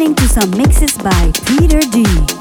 listening to some mixes by Peter D.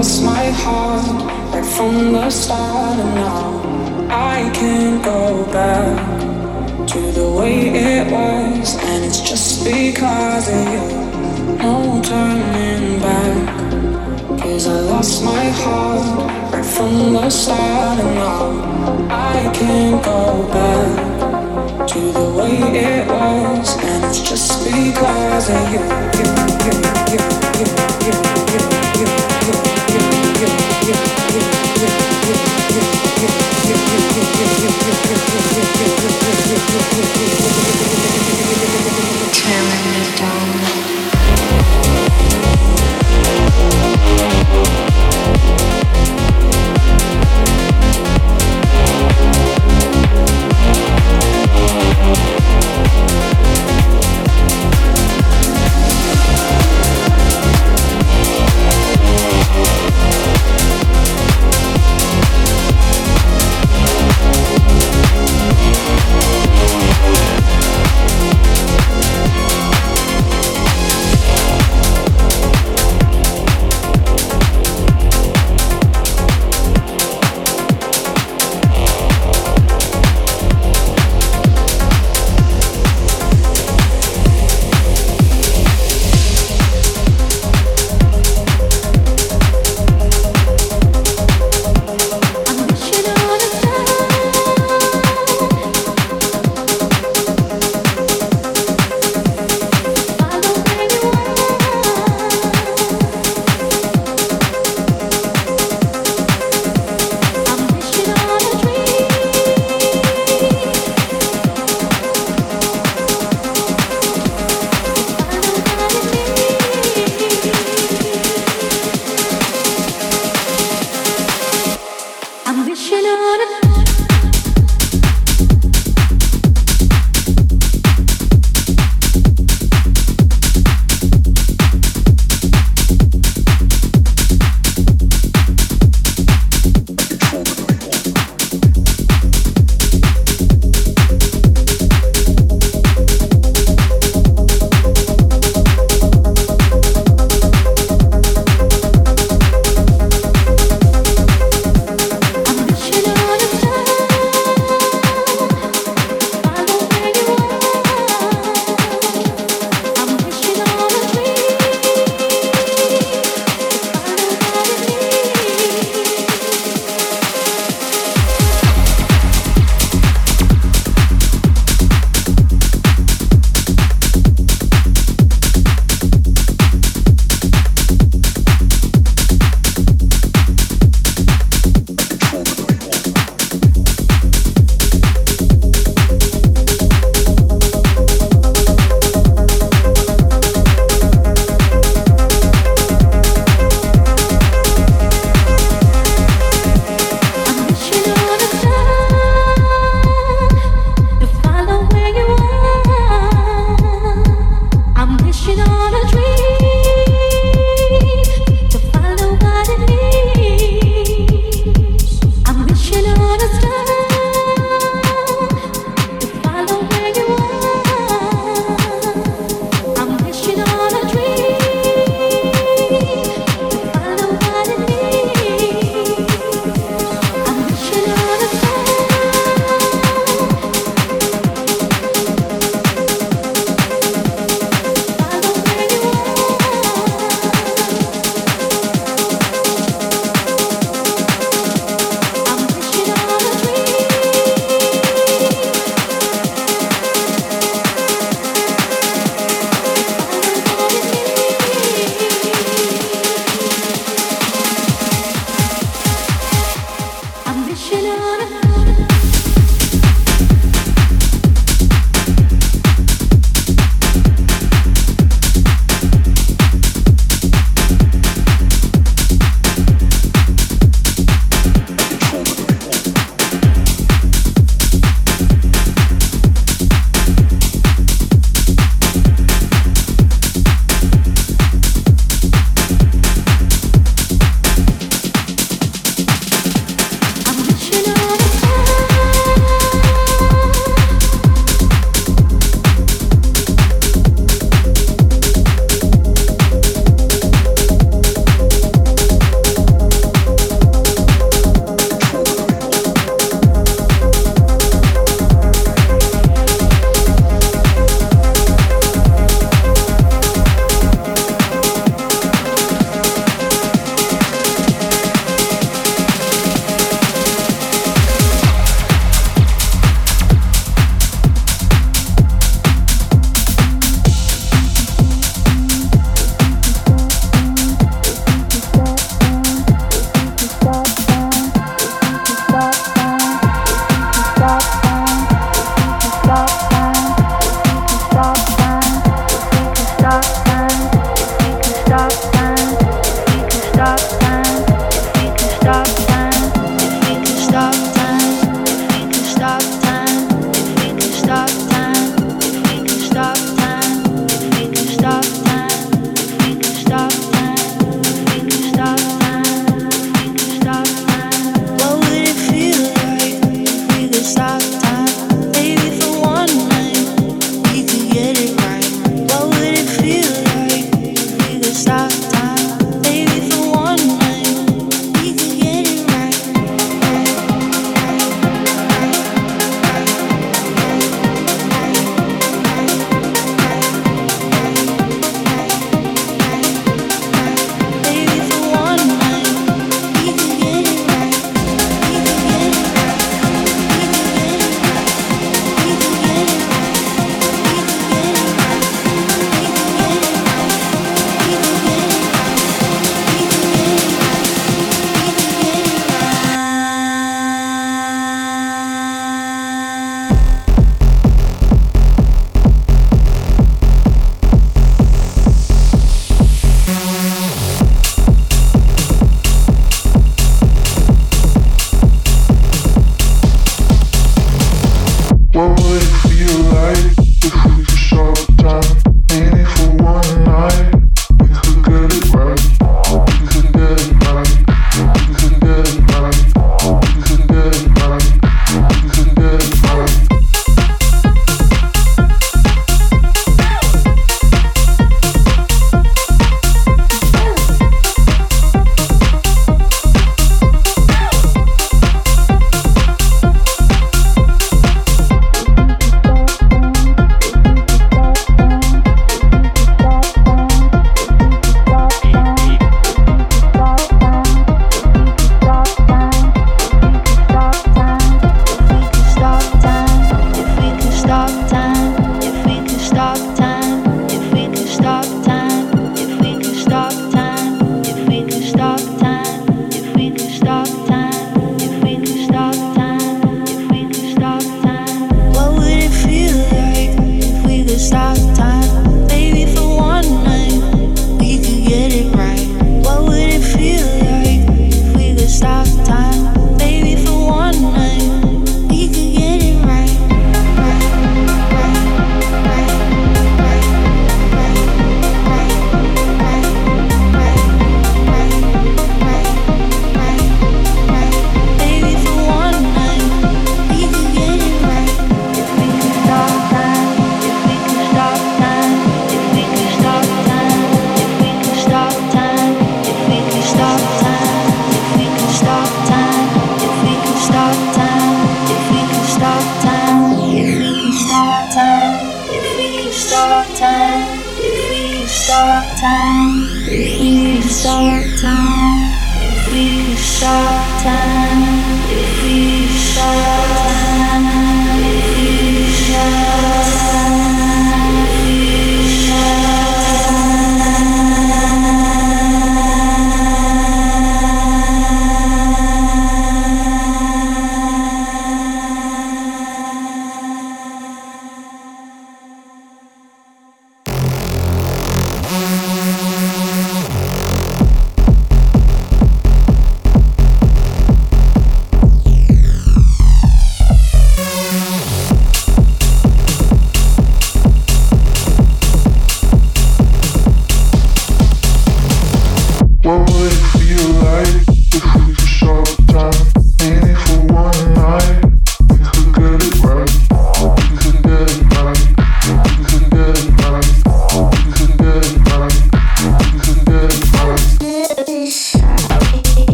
lost my heart right from the start, and now I can't go back to the way it was, and it's just because of you. No turning back, cause I lost my heart right from the start, and now I can't go back to the way it was, and it's just because of you. you, you, you, you, you, you. Thank you.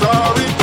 Sorry,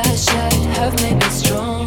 I should have made me strong.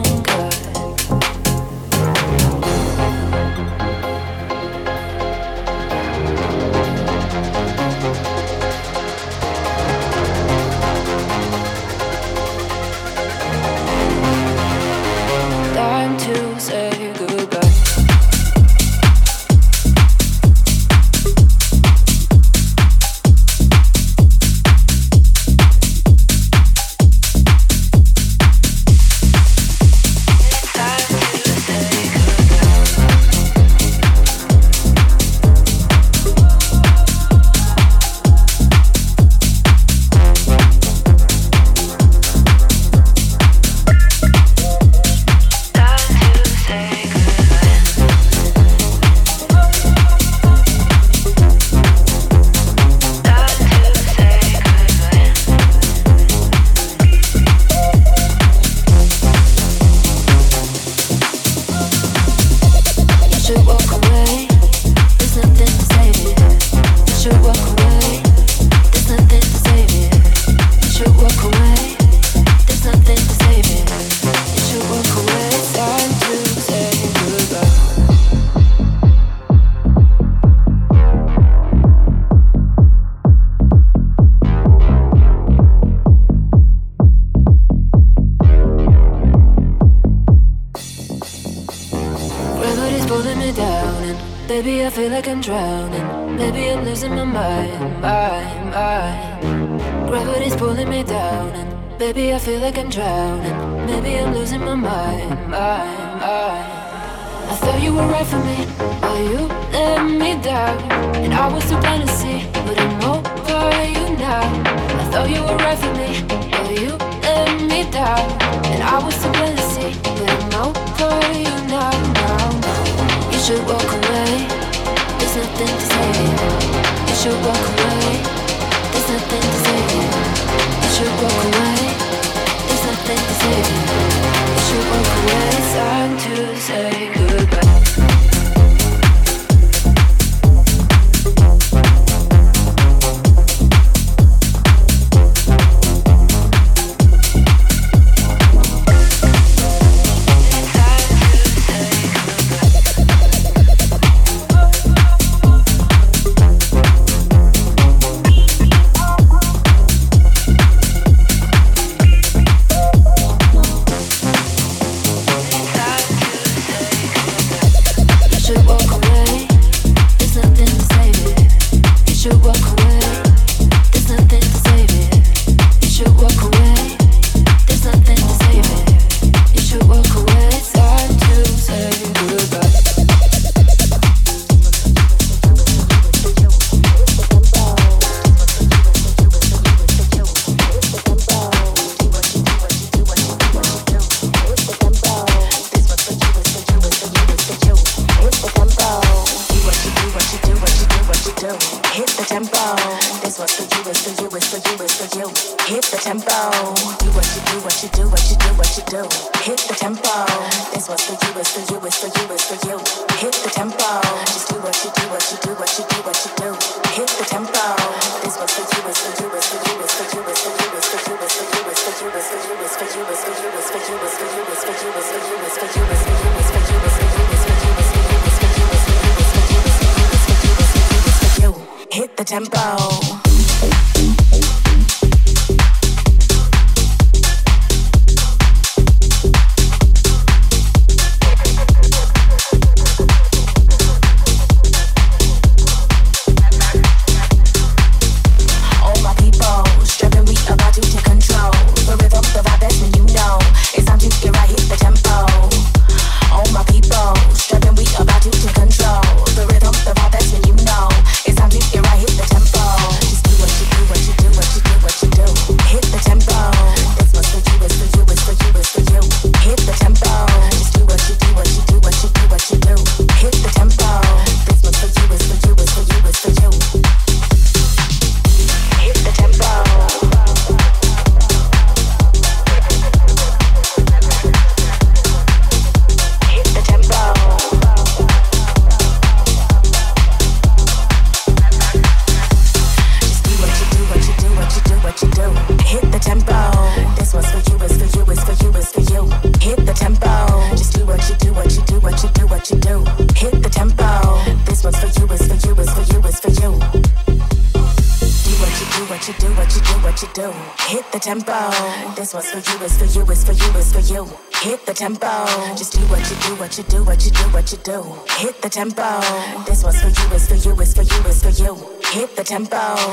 I was so fantasy, but I'm over you now. I thought you were right for me, but you let me down. And I was so fantasy, but I'm over you now, You should walk away. There's nothing to say. You should walk away. There's nothing to say. You should walk away. It's time to say goodbye. Hit the tempo. do. Hit the tempo. This was for you, it's for you, it's for you, it's for you. Hit the tempo.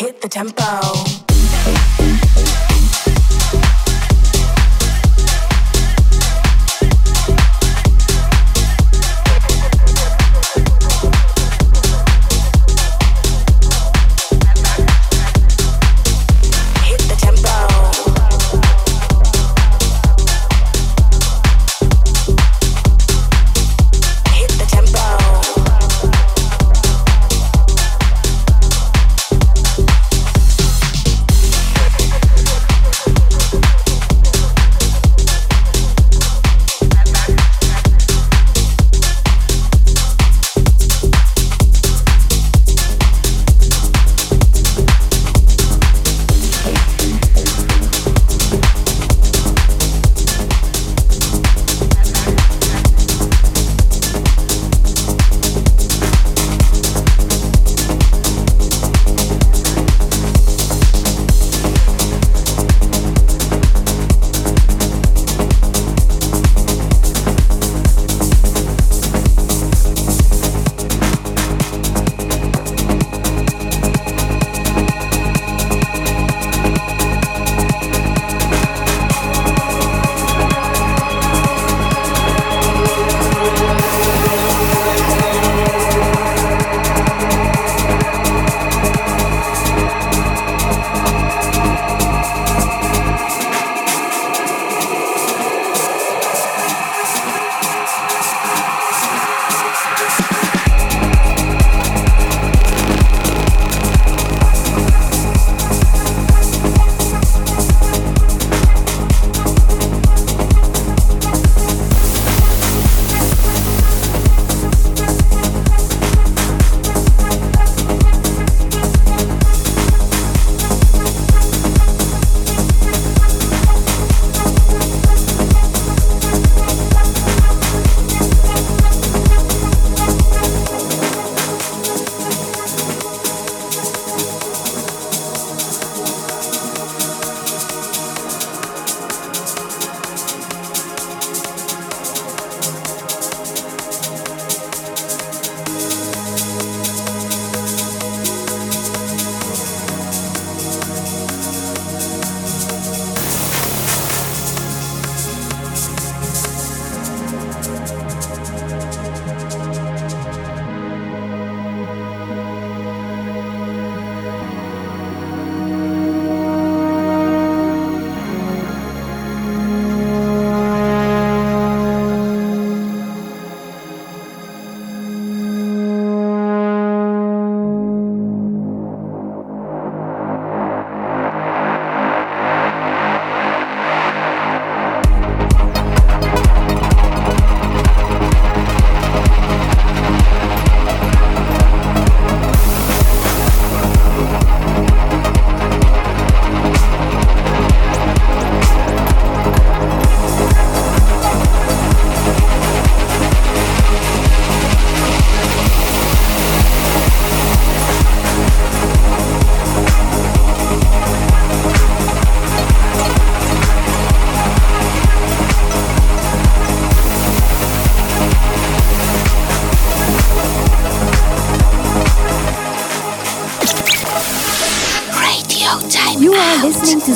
Hit the tempo.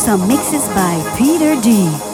Some mixes by Peter D.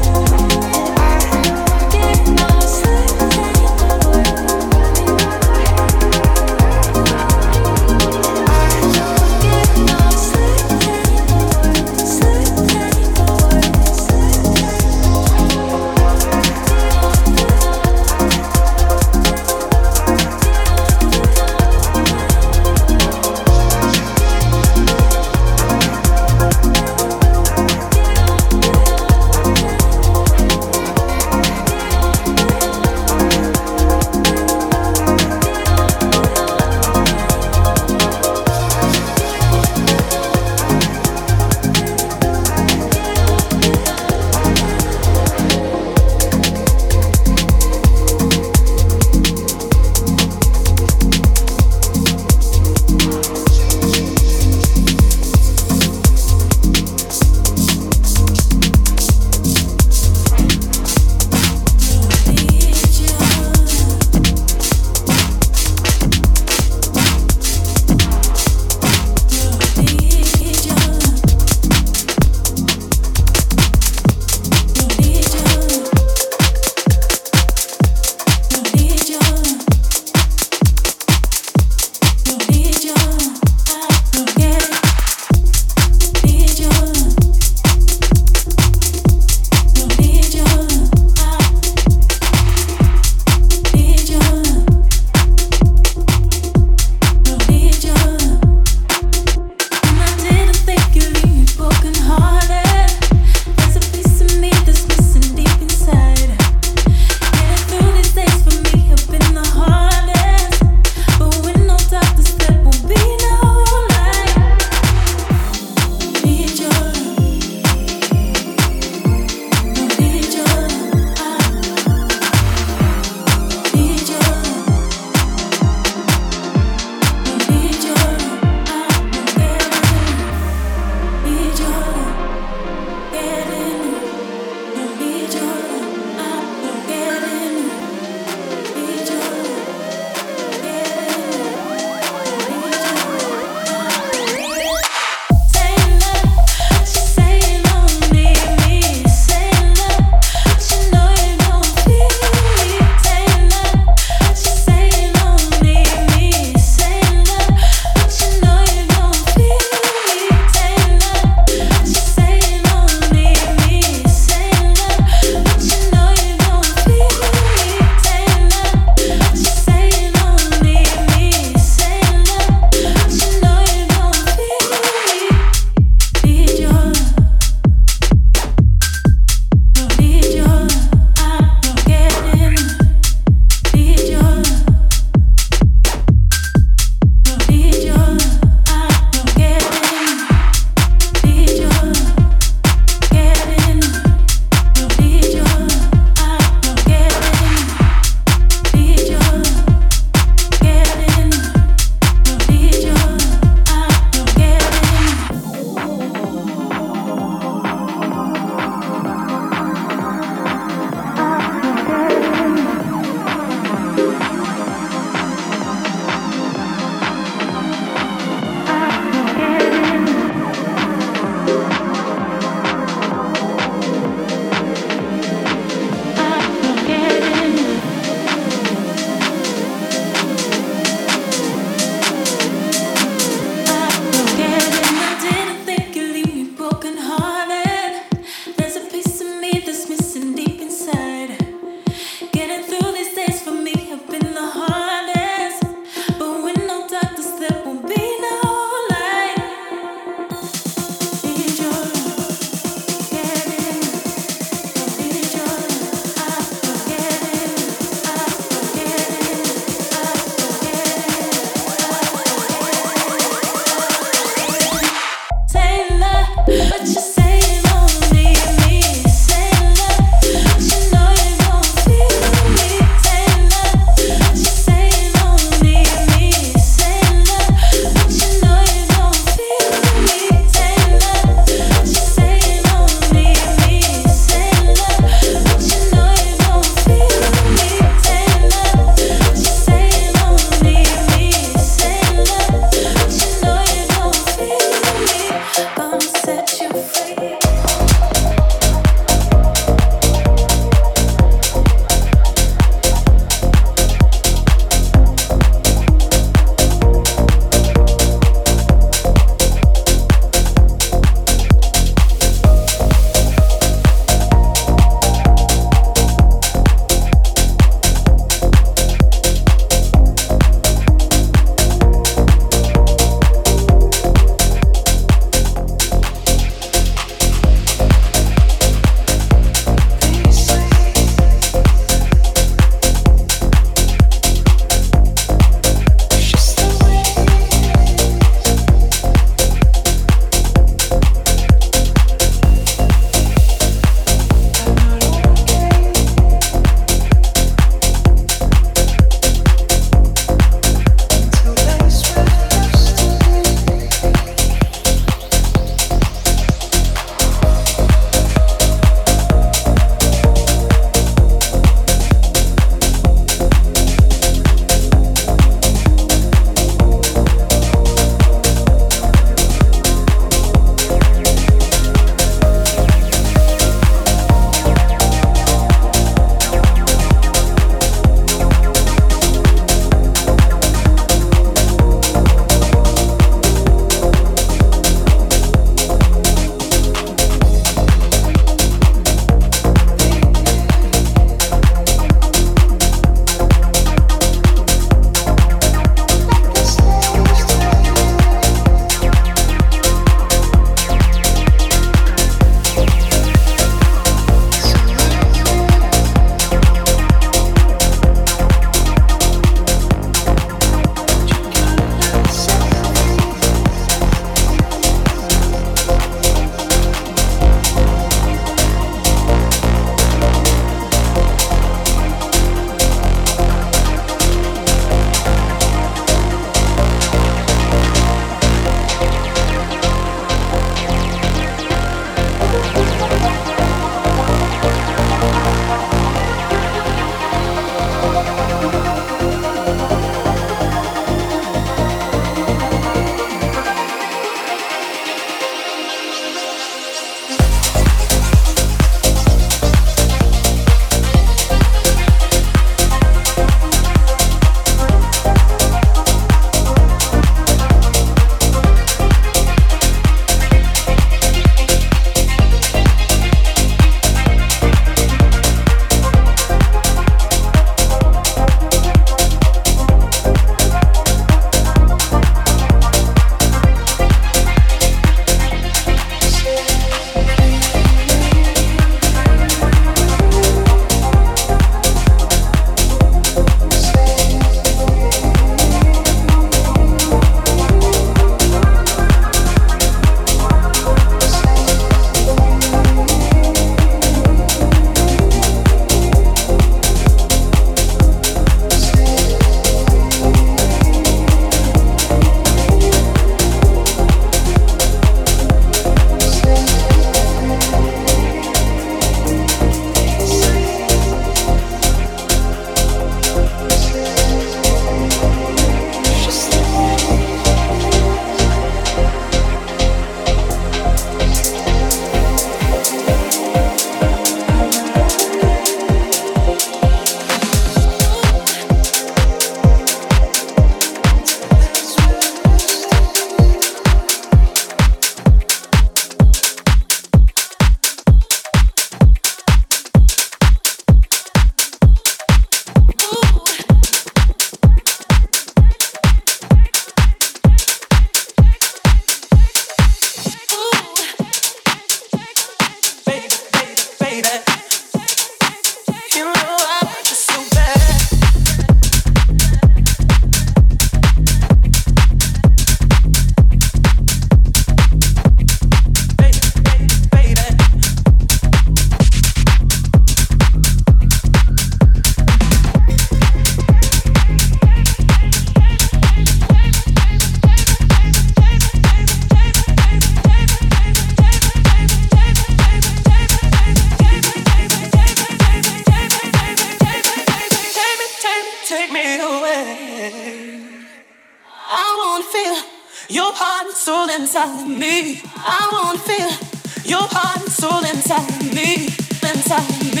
your heart and soul inside me, inside me,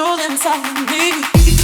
listening to some mixes